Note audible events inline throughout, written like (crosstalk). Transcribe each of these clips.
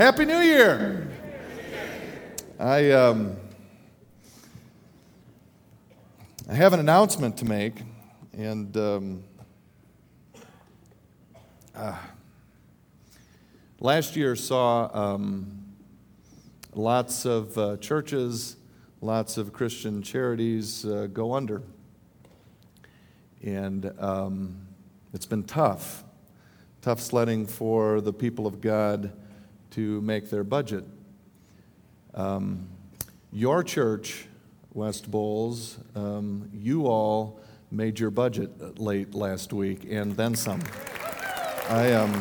Happy New Year! I, um, I have an announcement to make, and um, uh, last year saw um, lots of uh, churches, lots of Christian charities uh, go under. And um, it's been tough, tough sledding for the people of God to make their budget. Um, your church, West Bowles, um, you all made your budget late last week and then some. I um,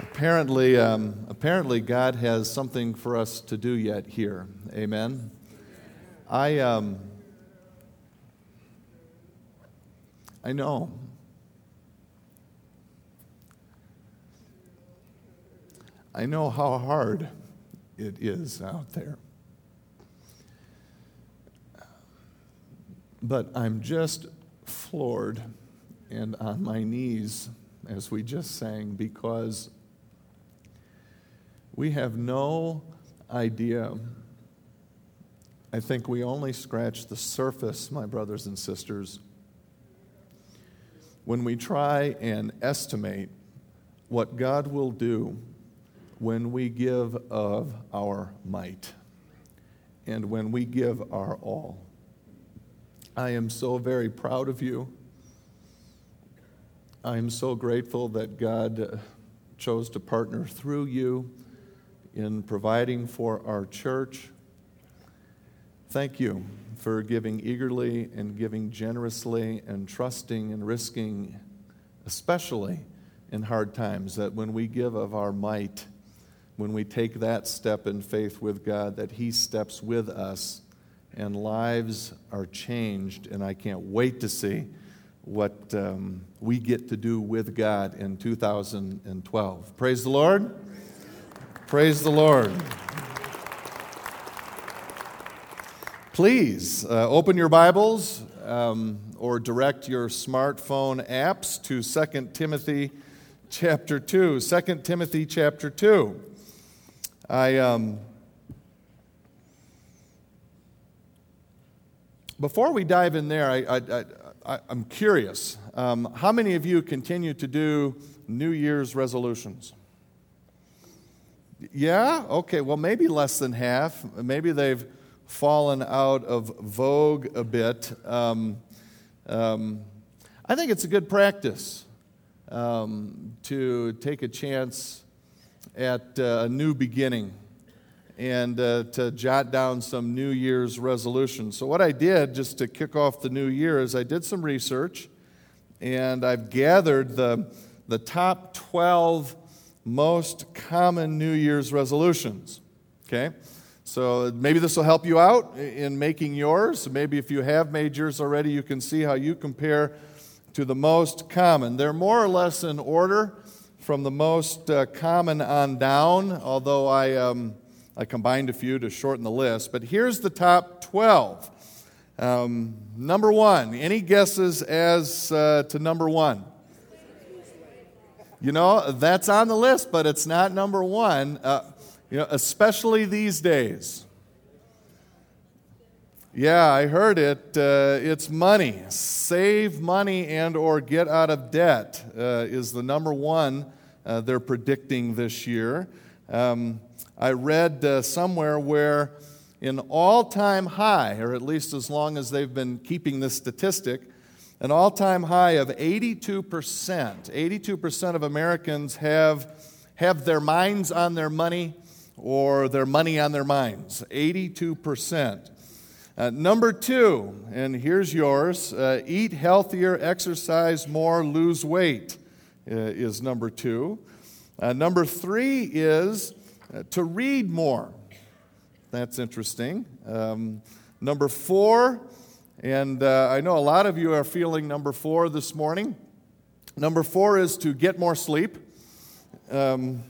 apparently, um, apparently, God has something for us to do yet here. Amen. I um, I know I know how hard it is out there. But I'm just floored and on my knees, as we just sang, because we have no idea. I think we only scratch the surface, my brothers and sisters, when we try and estimate what God will do when we give of our might and when we give our all. I am so very proud of you. I am so grateful that God uh, chose to partner through you in providing for our church. Thank you for giving eagerly and giving generously and trusting and risking, especially in hard times, that when we give of our might, when we take that step in faith with God, that He steps with us and lives are changed. And I can't wait to see what um, we get to do with God in 2012. Praise the Lord. Praise the Lord. Please uh, open your Bibles um, or direct your smartphone apps to 2 Timothy chapter 2. 2 Timothy chapter 2. I, um, before we dive in there, I, I, I, am curious. Um, how many of you continue to do New Year's resolutions? Yeah? Okay, well, maybe less than half. Maybe they've fallen out of vogue a bit. Um, um, I think it's a good practice um, to take a chance at uh, a new beginning and uh, to jot down some New Year's resolutions. So, what I did just to kick off the new year is I did some research and I've gathered the, the top 12 most common New Year's resolutions. Okay? So, maybe this will help you out in making yours. Maybe if you have made yours already, you can see how you compare to the most common. They're more or less in order from the most uh, common on down, although I, um, I combined a few to shorten the list. But here's the top 12. Um, number one, any guesses as uh, to number one? You know, that's on the list, but it's not number one, uh, you know, especially these days. Yeah, I heard it. Uh, it's money. Save money and or get out of debt uh, is the number one uh, they're predicting this year. Um, I read uh, somewhere where an all time high, or at least as long as they've been keeping this statistic, an all time high of 82%. 82% of Americans have, have their minds on their money or their money on their minds. 82%. Uh, number two, and here's yours uh, eat healthier, exercise more, lose weight. Uh, is number two. Uh, number three is uh, to read more. That's interesting. Um, number four, and uh, I know a lot of you are feeling number four this morning. Number four is to get more sleep. Um,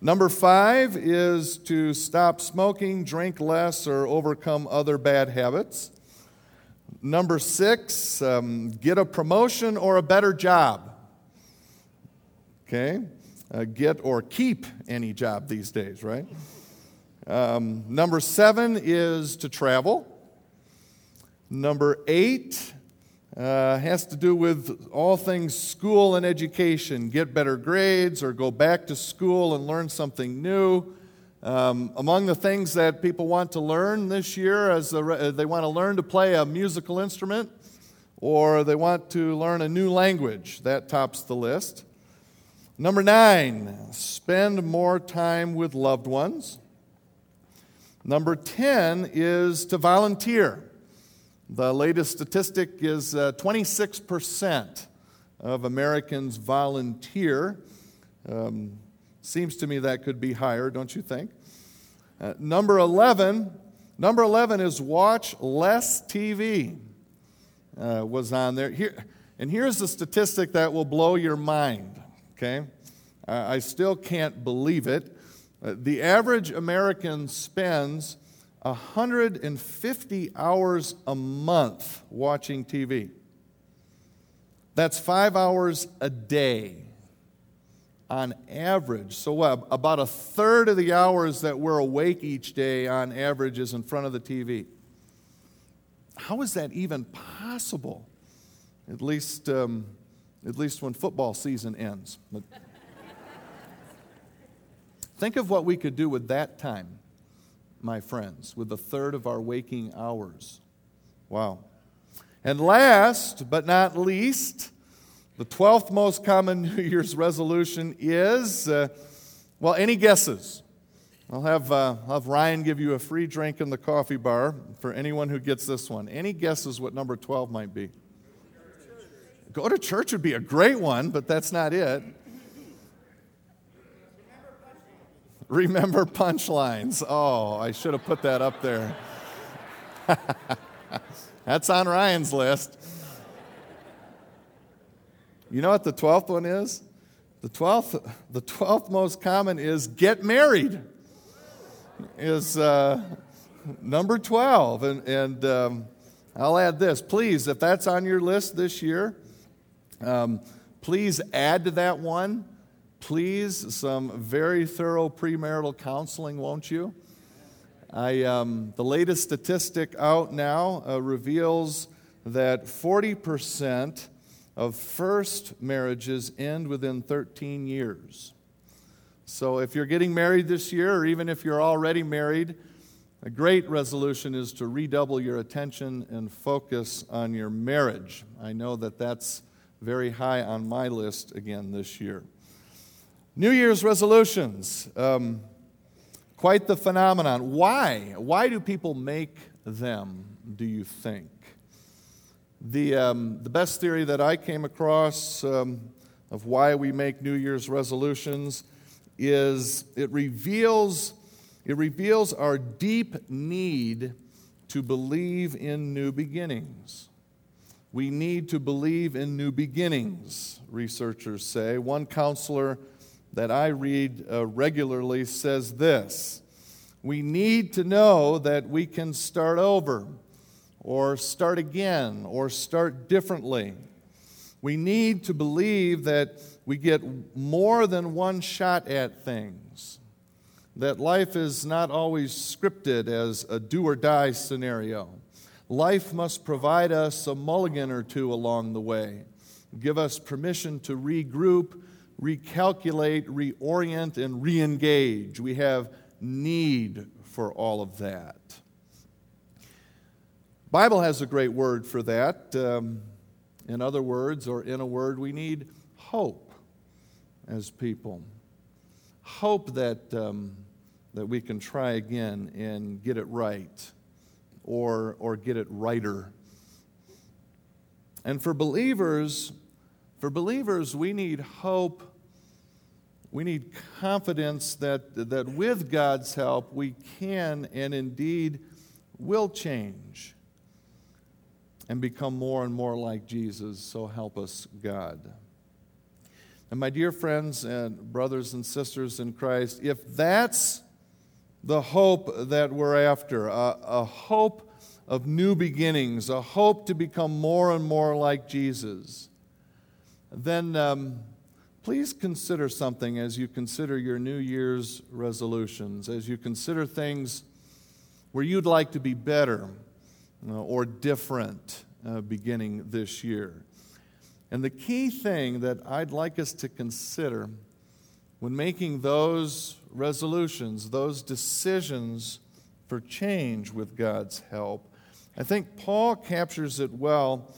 number five is to stop smoking, drink less, or overcome other bad habits. Number six, um, get a promotion or a better job. Okay? Uh, get or keep any job these days, right? Um, number seven is to travel. Number eight uh, has to do with all things school and education. Get better grades or go back to school and learn something new. Um, among the things that people want to learn this year, as a, they want to learn to play a musical instrument or they want to learn a new language. That tops the list. Number nine, spend more time with loved ones. Number 10 is to volunteer. The latest statistic is uh, 26% of Americans volunteer. Um, seems to me that could be higher, don't you think? Uh, number 11, number 11 is watch less TV. Uh, was on there. Here, and here's the statistic that will blow your mind, okay? I still can't believe it. Uh, the average American spends 150 hours a month watching TV. That's five hours a day on average. So, what? About a third of the hours that we're awake each day on average is in front of the TV. How is that even possible? At least, um, at least when football season ends. But think of what we could do with that time my friends, with a third of our waking hours. Wow. And last but not least, the 12th most common (laughs) New Year's resolution is uh, well, any guesses? I'll have, uh, I'll have Ryan give you a free drink in the coffee bar for anyone who gets this one. Any guesses what number 12 might be? Go to church would be a great one, but that's not it. Remember punchlines. Oh, I should have put that up there. (laughs) That's on Ryan's list. You know what the 12th one is? The 12th, the 12th most common is get married, is uh, number 12. And, and um, I'll add this. Please, if that's on your list this year, um, please add to that one please some very thorough premarital counseling, won't you? I, um, the latest statistic out now uh, reveals that 40% of first marriages end within 13 years. So if you're getting married this year, or even if you're already married, a great resolution is to redouble your attention and focus on your marriage. I know that that's very high on my list again this year. New Year's resolutions, um, quite the phenomenon. Why? Why do people make them, do you think? The, um, the best theory that I came across um, of why we make New Year's resolutions is it reveals, it reveals our deep need to believe in new beginnings. We need to believe in new beginnings, researchers say. One counselor that I read uh, regularly says this We need to know that we can start over, or start again, or start differently. We need to believe that we get more than one shot at things, that life is not always scripted as a do or die scenario. Life must provide us a mulligan or two along the way, give us permission to regroup recalculate, reorient, and re engage. We have need for all of that. Bible has a great word for that. Um, in other words, or in a word, we need hope as people. Hope that, um, that we can try again and get it right or, or get it righter. And for believers, for believers, we need hope. We need confidence that, that with God's help, we can and indeed will change and become more and more like Jesus. So help us, God. And my dear friends and brothers and sisters in Christ, if that's the hope that we're after, a, a hope of new beginnings, a hope to become more and more like Jesus, then um, please consider something as you consider your New Year's resolutions, as you consider things where you'd like to be better uh, or different uh, beginning this year. And the key thing that I'd like us to consider when making those resolutions, those decisions for change with God's help, I think Paul captures it well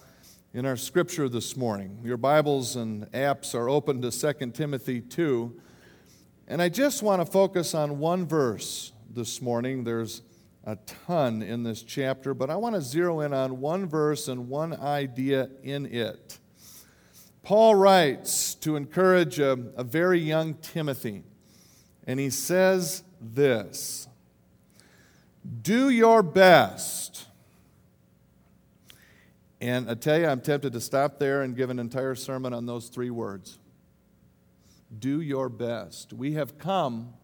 in our scripture this morning. Your Bibles and apps are open to 2 Timothy 2. And I just want to focus on one verse this morning. There's a ton in this chapter, but I want to zero in on one verse and one idea in it. Paul writes to encourage a, a very young Timothy, and he says this Do your best and I tell you, I'm tempted to stop there and give an entire sermon on those three words. Do your best. We have come,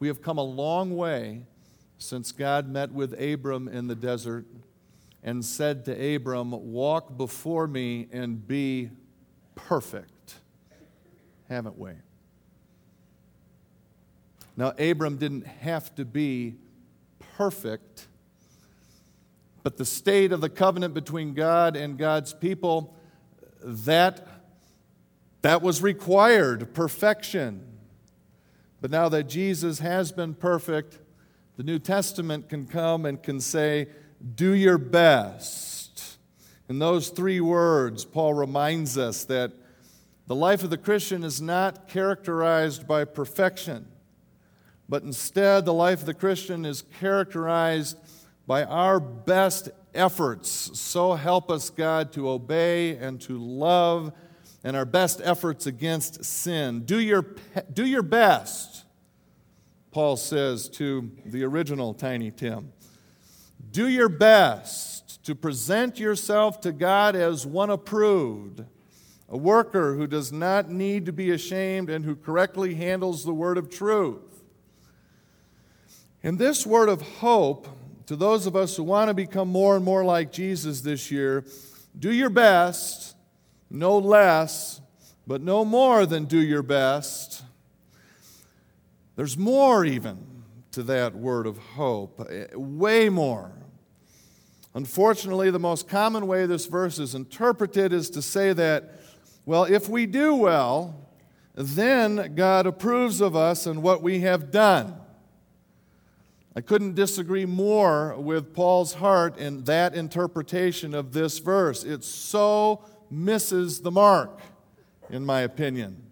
we have come a long way since God met with Abram in the desert and said to Abram, Walk before me and be perfect. Haven't we? Now, Abram didn't have to be perfect but the state of the covenant between God and God's people, that, that was required perfection. But now that Jesus has been perfect, the New Testament can come and can say, Do your best. In those three words, Paul reminds us that the life of the Christian is not characterized by perfection, but instead, the life of the Christian is characterized by our best efforts. So help us, God, to obey and to love, and our best efforts against sin. Do your, do your best, Paul says to the original Tiny Tim. Do your best to present yourself to God as one approved, a worker who does not need to be ashamed and who correctly handles the word of truth. In this word of hope, to those of us who want to become more and more like Jesus this year, do your best, no less, but no more than do your best. There's more, even, to that word of hope, eh, way more. Unfortunately, the most common way this verse is interpreted is to say that, well, if we do well, then God approves of us and what we have done. I couldn't disagree more with Paul's heart in that interpretation of this verse. It so misses the mark, in my opinion.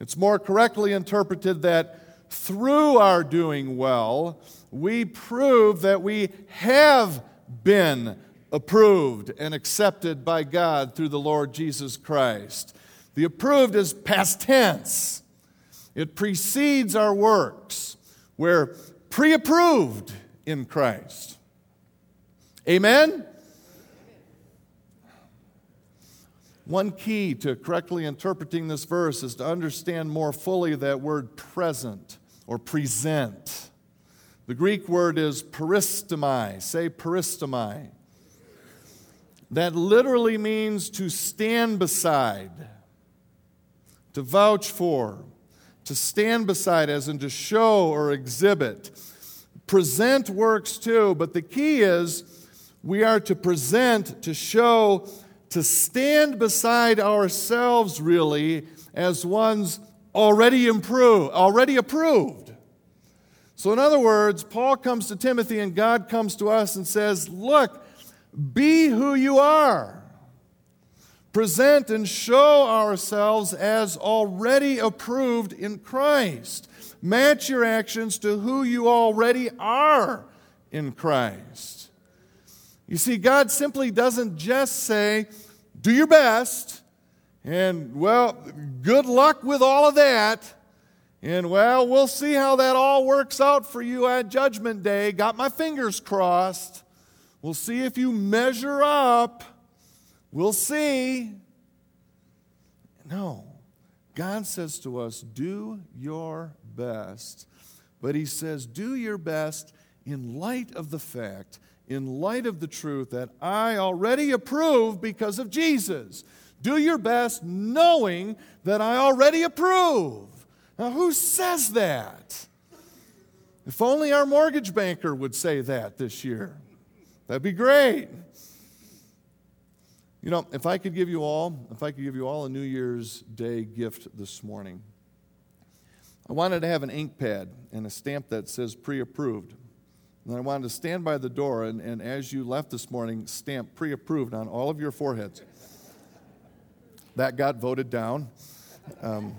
It's more correctly interpreted that through our doing well, we prove that we have been approved and accepted by God through the Lord Jesus Christ. The approved is past tense, it precedes our works, We're pre approved in Christ. Amen? One key to correctly interpreting this verse is to understand more fully that word present or present. The Greek word is peristomai. Say peristomai. That literally means to stand beside, to vouch for, to stand beside, as in to show or exhibit. Present works too, but the key is we are to present, to show, to stand beside ourselves really as ones already improved, already approved. So, in other words, Paul comes to Timothy and God comes to us and says, Look, be who you are present and show ourselves as already approved in Christ. Match your actions to who you already are in Christ. You see, God simply doesn't just say, do your best, and well, good luck with all of that. And well, we'll see how that all works out for you at Judgment Day. Got my fingers crossed. We'll see if you measure up. We'll see. No. God says to us, do your best. But He says, do your best in light of the fact in light of the truth that I already approve because of Jesus. Do your best knowing that I already approve. Now, who says that? If only our mortgage banker would say that this year. That'd be great. You know, if I could give you all, if I could give you all a New Year's Day gift this morning, I wanted to have an ink pad and a stamp that says pre approved. And I wanted to stand by the door and, and as you left this morning, stamp pre approved on all of your foreheads. That got voted down. Um,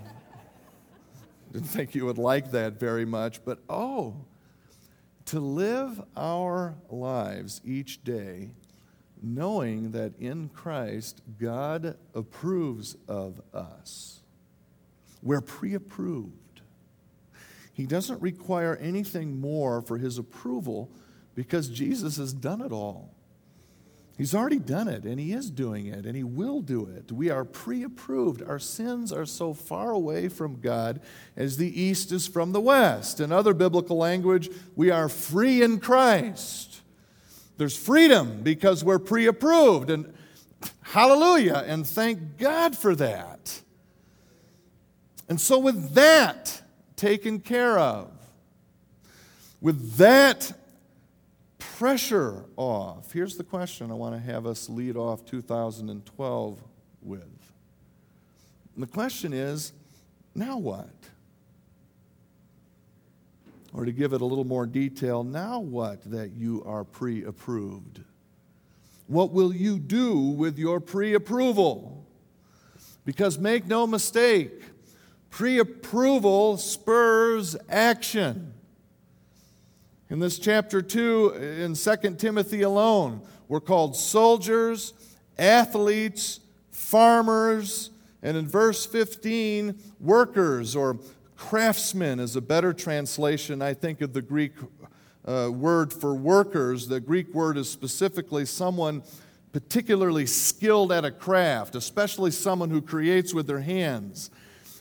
didn't think you would like that very much, but oh, to live our lives each day knowing that in Christ God approves of us. We're pre approved. He doesn't require anything more for his approval because Jesus has done it all. He's already done it, and He is doing it, and He will do it. We are pre approved. Our sins are so far away from God as the East is from the West. In other biblical language, we are free in Christ. There's freedom because we're pre approved, and hallelujah, and thank God for that. And so, with that, taken care of. With that pressure off, here's the question I want to have us lead off 2012 with. And the question is now what? Or to give it a little more detail, now what that you are pre approved? What will you do with your pre approval? Because make no mistake, Pre approval spurs action. In this chapter 2, in 2 Timothy alone, we're called soldiers, athletes, farmers, and in verse 15, workers or craftsmen is a better translation, I think, of the Greek uh, word for workers. The Greek word is specifically someone particularly skilled at a craft, especially someone who creates with their hands.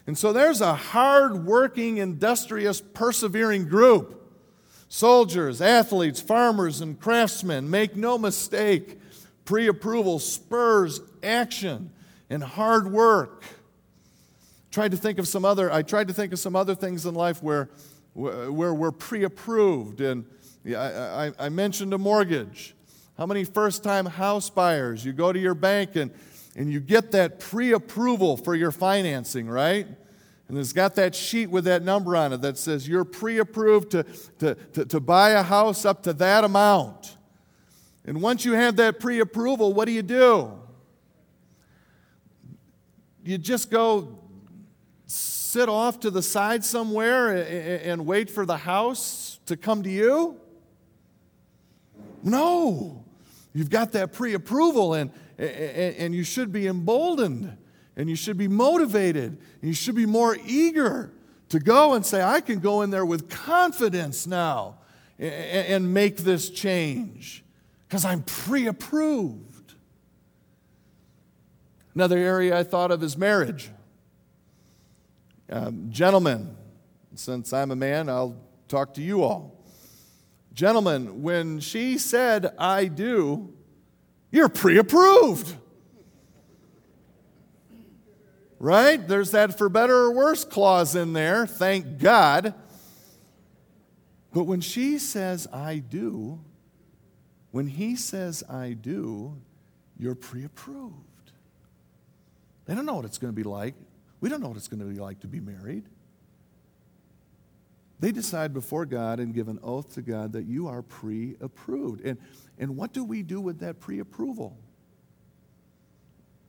And so there's a hard working, industrious, persevering group soldiers, athletes, farmers, and craftsmen. Make no mistake, pre approval spurs action and hard work. Tried to think of some other, I tried to think of some other things in life where, where we're pre approved. And I, I, I mentioned a mortgage. How many first time house buyers? You go to your bank and and you get that pre approval for your financing, right? And it's got that sheet with that number on it that says you're pre approved to, to, to, to, buy a house up to that amount. And once you have that pre approval, what do you do? You just go sit off to the side somewhere and wait for the house to come to you? No. You've got that pre approval, and and you should be emboldened and you should be motivated and you should be more eager to go and say, I can go in there with confidence now and make this change because I'm pre approved. Another area I thought of is marriage. Um, gentlemen, since I'm a man, I'll talk to you all. Gentlemen, when she said, I do, you're pre approved. Right? There's that for better or worse clause in there, thank God. But when she says, I do, when he says, I do, you're pre approved. They don't know what it's going to be like. We don't know what it's going to be like to be married. They decide before God and give an oath to God that you are pre approved. And and what do we do with that pre approval?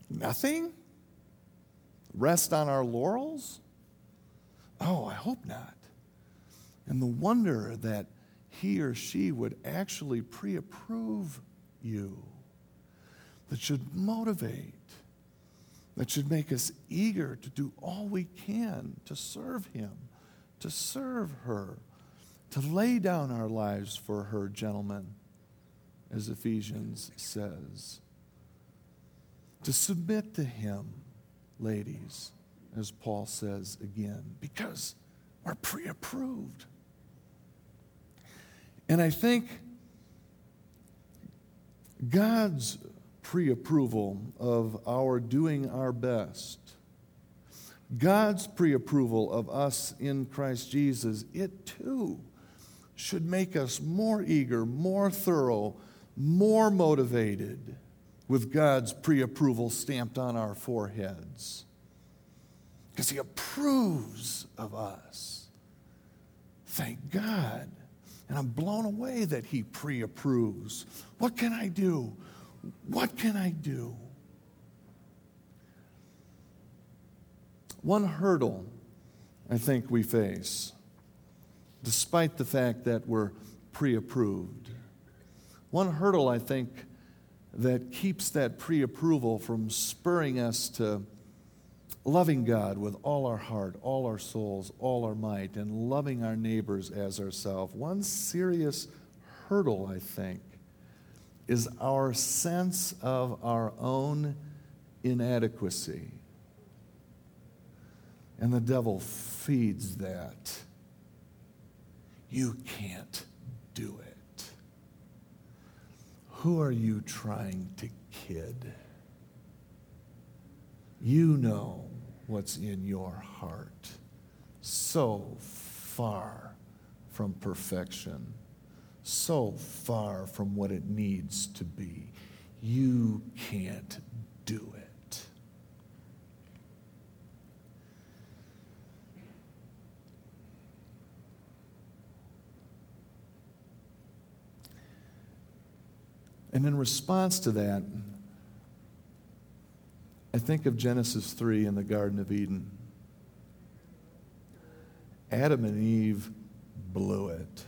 Nothing? Rest on our laurels? Oh, I hope not. And the wonder that he or she would actually pre approve you, that should motivate, that should make us eager to do all we can to serve him, to serve her, to lay down our lives for her, gentlemen as Ephesians says. To submit to Him, ladies, as Paul says again, because we're pre approved. And I think God's pre approval of our doing our best, God's pre approval of us in Christ Jesus, it too should make us more eager, more thorough, more motivated with God's pre approval stamped on our foreheads. Because He approves of us. Thank God. And I'm blown away that He pre approves. What can I do? What can I do? One hurdle I think we face, despite the fact that we're pre approved, one hurdle I think that keeps that pre approval from spurring us to loving God with all our heart, all our souls, all our might, and loving our neighbors as ourselves. One serious hurdle, I think, is our sense of our own inadequacy. And the devil feeds that. You can't do it. Who are you trying to kid? You know what's in your heart. So far from perfection, so far from what it needs to be. You can't do it. And in response to that, I think of Genesis 3 in the Garden of Eden. Adam and Eve blew it.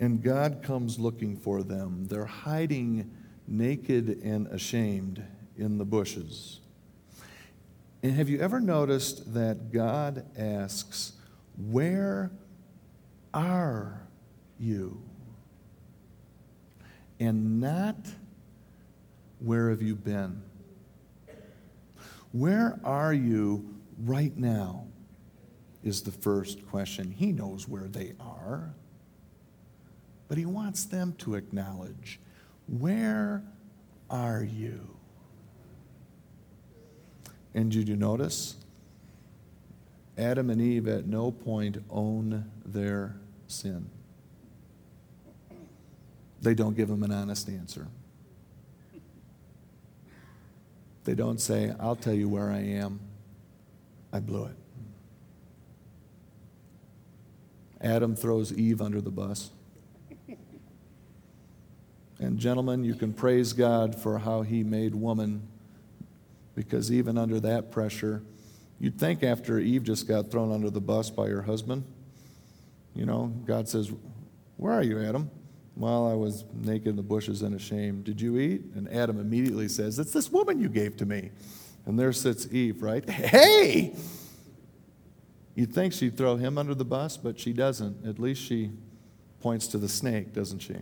And God comes looking for them. They're hiding naked and ashamed in the bushes. And have you ever noticed that God asks, Where are you? And not, Where have you been? Where are you right now? Is the first question. He knows where they are, but he wants them to acknowledge where are you? And did you notice? Adam and Eve at no point own their sin. They don't give him an honest answer. They don't say, I'll tell you where I am. I blew it. Adam throws Eve under the bus. And, gentlemen, you can praise God for how he made woman, because even under that pressure, you'd think after Eve just got thrown under the bus by her husband, you know, God says, Where are you, Adam? While I was naked in the bushes and ashamed, did you eat? And Adam immediately says, It's this woman you gave to me. And there sits Eve, right? Hey! You'd think she'd throw him under the bus, but she doesn't. At least she points to the snake, doesn't she?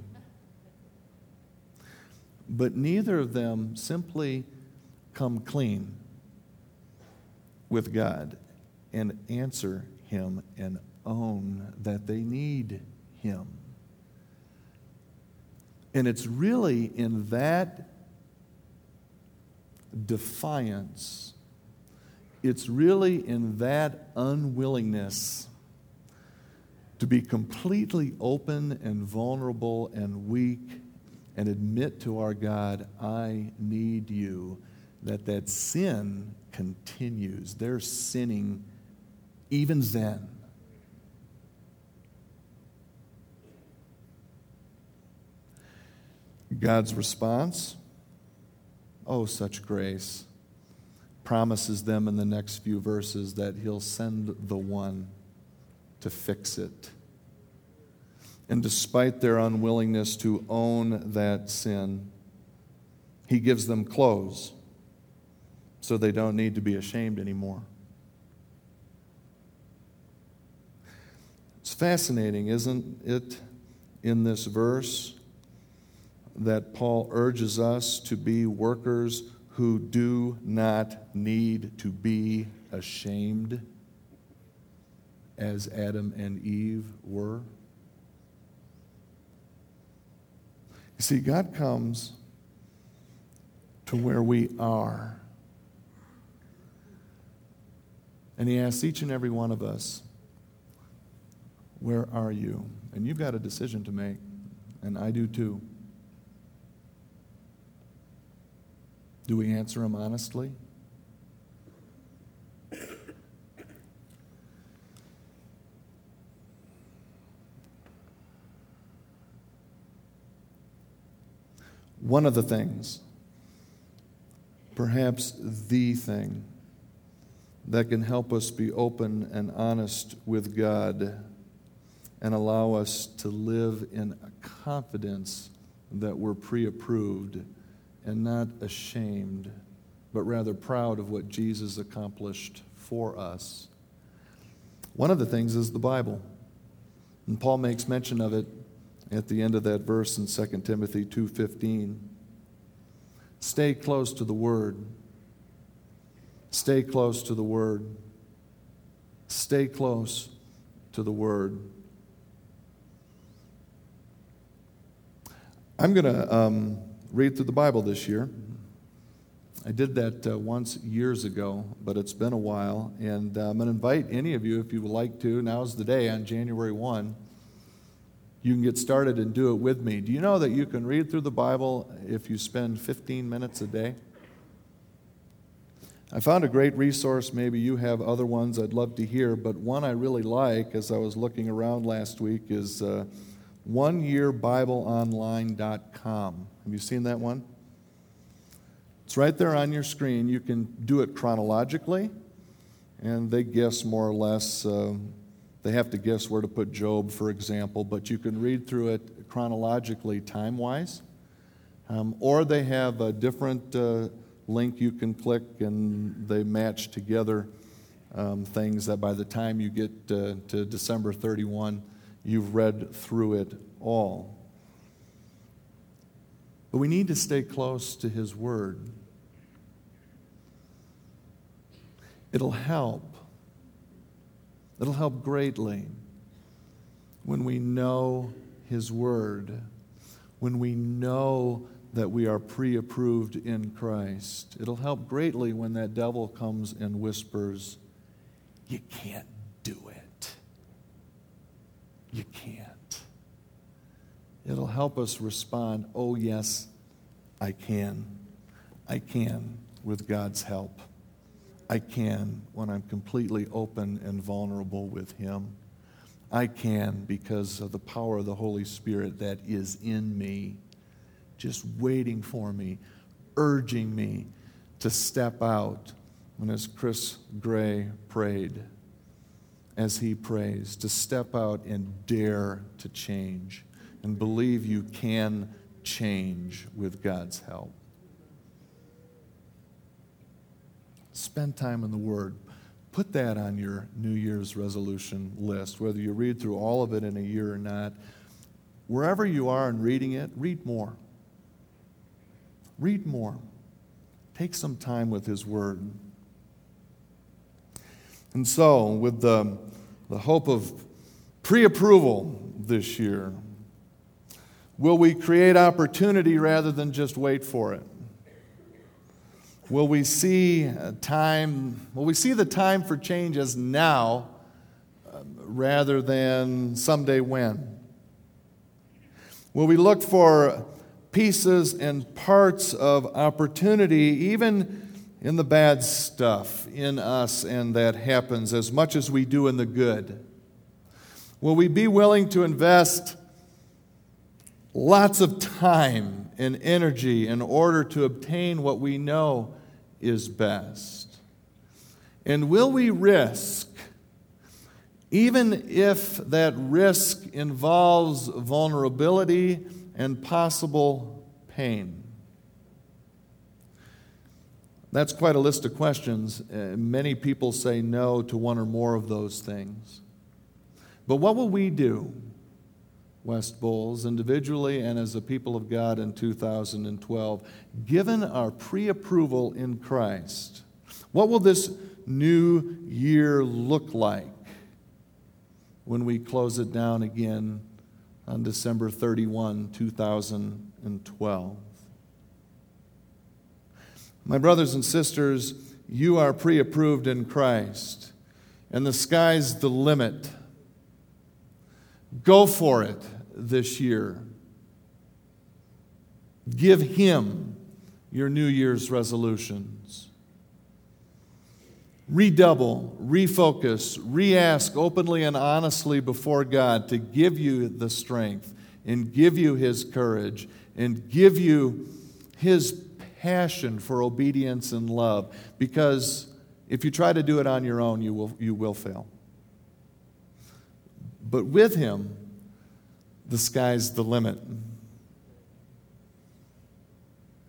But neither of them simply come clean with God and answer Him and own that they need Him. And it's really in that defiance, it's really in that unwillingness to be completely open and vulnerable and weak and admit to our God, I need you, that that sin continues. They're sinning even then. God's response oh, such grace promises them in the next few verses that He'll send the one to fix it. And despite their unwillingness to own that sin, He gives them clothes so they don't need to be ashamed anymore. It's fascinating, isn't it, in this verse? That Paul urges us to be workers who do not need to be ashamed, as Adam and Eve were. You see, God comes to where we are. And He asks each and every one of us, Where are you? And you've got a decision to make, and I do too. Do we answer them honestly? One of the things, perhaps the thing, that can help us be open and honest with God and allow us to live in a confidence that we're pre approved and not ashamed, but rather proud of what Jesus accomplished for us. One of the things is the Bible. And Paul makes mention of it at the end of that verse in 2 Timothy 2:15. Stay close to the word. Stay close to the word. Stay close to the word. I'm going to um, read through the Bible this year. I did that uh, once years ago, but it's been a while. And uh, I'm going to invite any of you, if you would like to, now's the day on January 1 you can get started and do it with me. Do you know that you can read through the Bible if you spend 15 minutes a day? I found a great resource. Maybe you have other ones I'd love to hear, but one I really like as I was looking around last week is uh, oneyearbibleonline.com. Have you seen that one? It's right there on your screen. You can do it chronologically, and they guess more or less. Uh, they have to guess where to put Job, for example, but you can read through it chronologically, time wise. Um, or they have a different uh, link you can click and they match together um, things that by the time you get uh, to December 31, you've read through it all. But we need to stay close to His Word. It'll help It'll help greatly when we know His Word, when we know that we are pre approved in Christ. It'll help greatly when that devil comes and whispers, You can't do it. You can't. It'll help us respond, Oh, yes, I can. I can with God's help. I can when I'm completely open and vulnerable with Him. I can because of the power of the Holy Spirit that is in me, just waiting for me, urging me to step out. When, as Chris Gray prayed, as he prays, to step out and dare to change and believe you can change with God's help. Spend time in the Word. Put that on your New Year's resolution list, whether you read through all of it in a year or not. Wherever you are in reading it, read more. Read more. Take some time with His Word. And so, with the, the hope of pre approval this year, will we create opportunity rather than just wait for it? Will we see time, will we see the time for change as now um, rather than someday when? Will we look for pieces and parts of opportunity, even in the bad stuff in us and that happens, as much as we do in the good? Will we be willing to invest lots of time and energy in order to obtain what we know is best? And will we risk, even if that risk involves vulnerability and possible pain? That's quite a list of questions. Uh, many people say no to one or more of those things. But what will we do? West Bowles, individually and as a people of God in 2012, given our pre approval in Christ, what will this new year look like when we close it down again on December 31, 2012? 2012. My brothers and sisters, you are pre approved in Christ, and the sky's the limit. Go for it this year. Give Him your New Year's resolutions. Redouble, refocus, re ask openly and honestly before God to give you the strength and give you His courage and give you His passion for obedience and love. Because if you try to do it on your own, you will, you will fail. But with Him, the sky's the limit.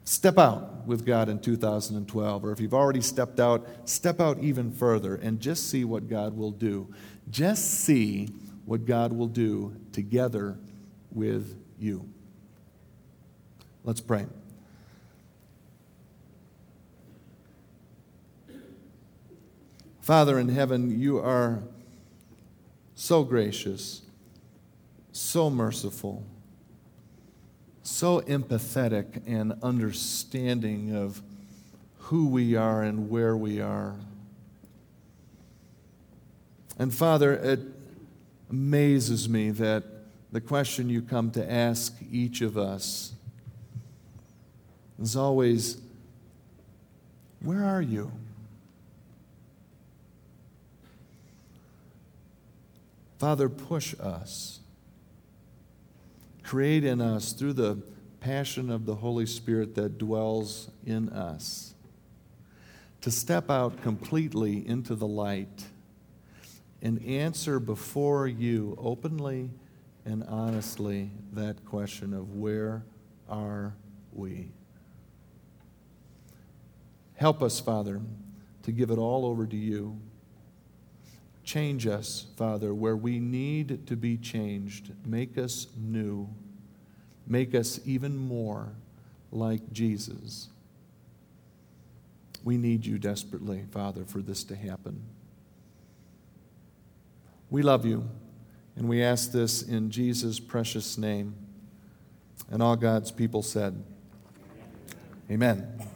Step out with God in 2012, or if you've already stepped out, step out even further and just see what God will do. Just see what God will do together with you. Let's pray. Father in heaven, you are so gracious, so merciful, so empathetic and understanding of who we are and where we are. And Father, it amazes me that the question you come to ask each of us is always, Where are you? Father, push us. Create in us, through the passion of the Holy Spirit that dwells in us, to step out completely into the light and answer before you openly and honestly that question of where are we? Help us, Father, to give it all over to you. Change us, Father, where we need to be changed. Make us new. Make us even more like Jesus. We need you desperately, Father, for this to happen. We love you, and we ask this in Jesus' precious name. And all God's people said, Amen.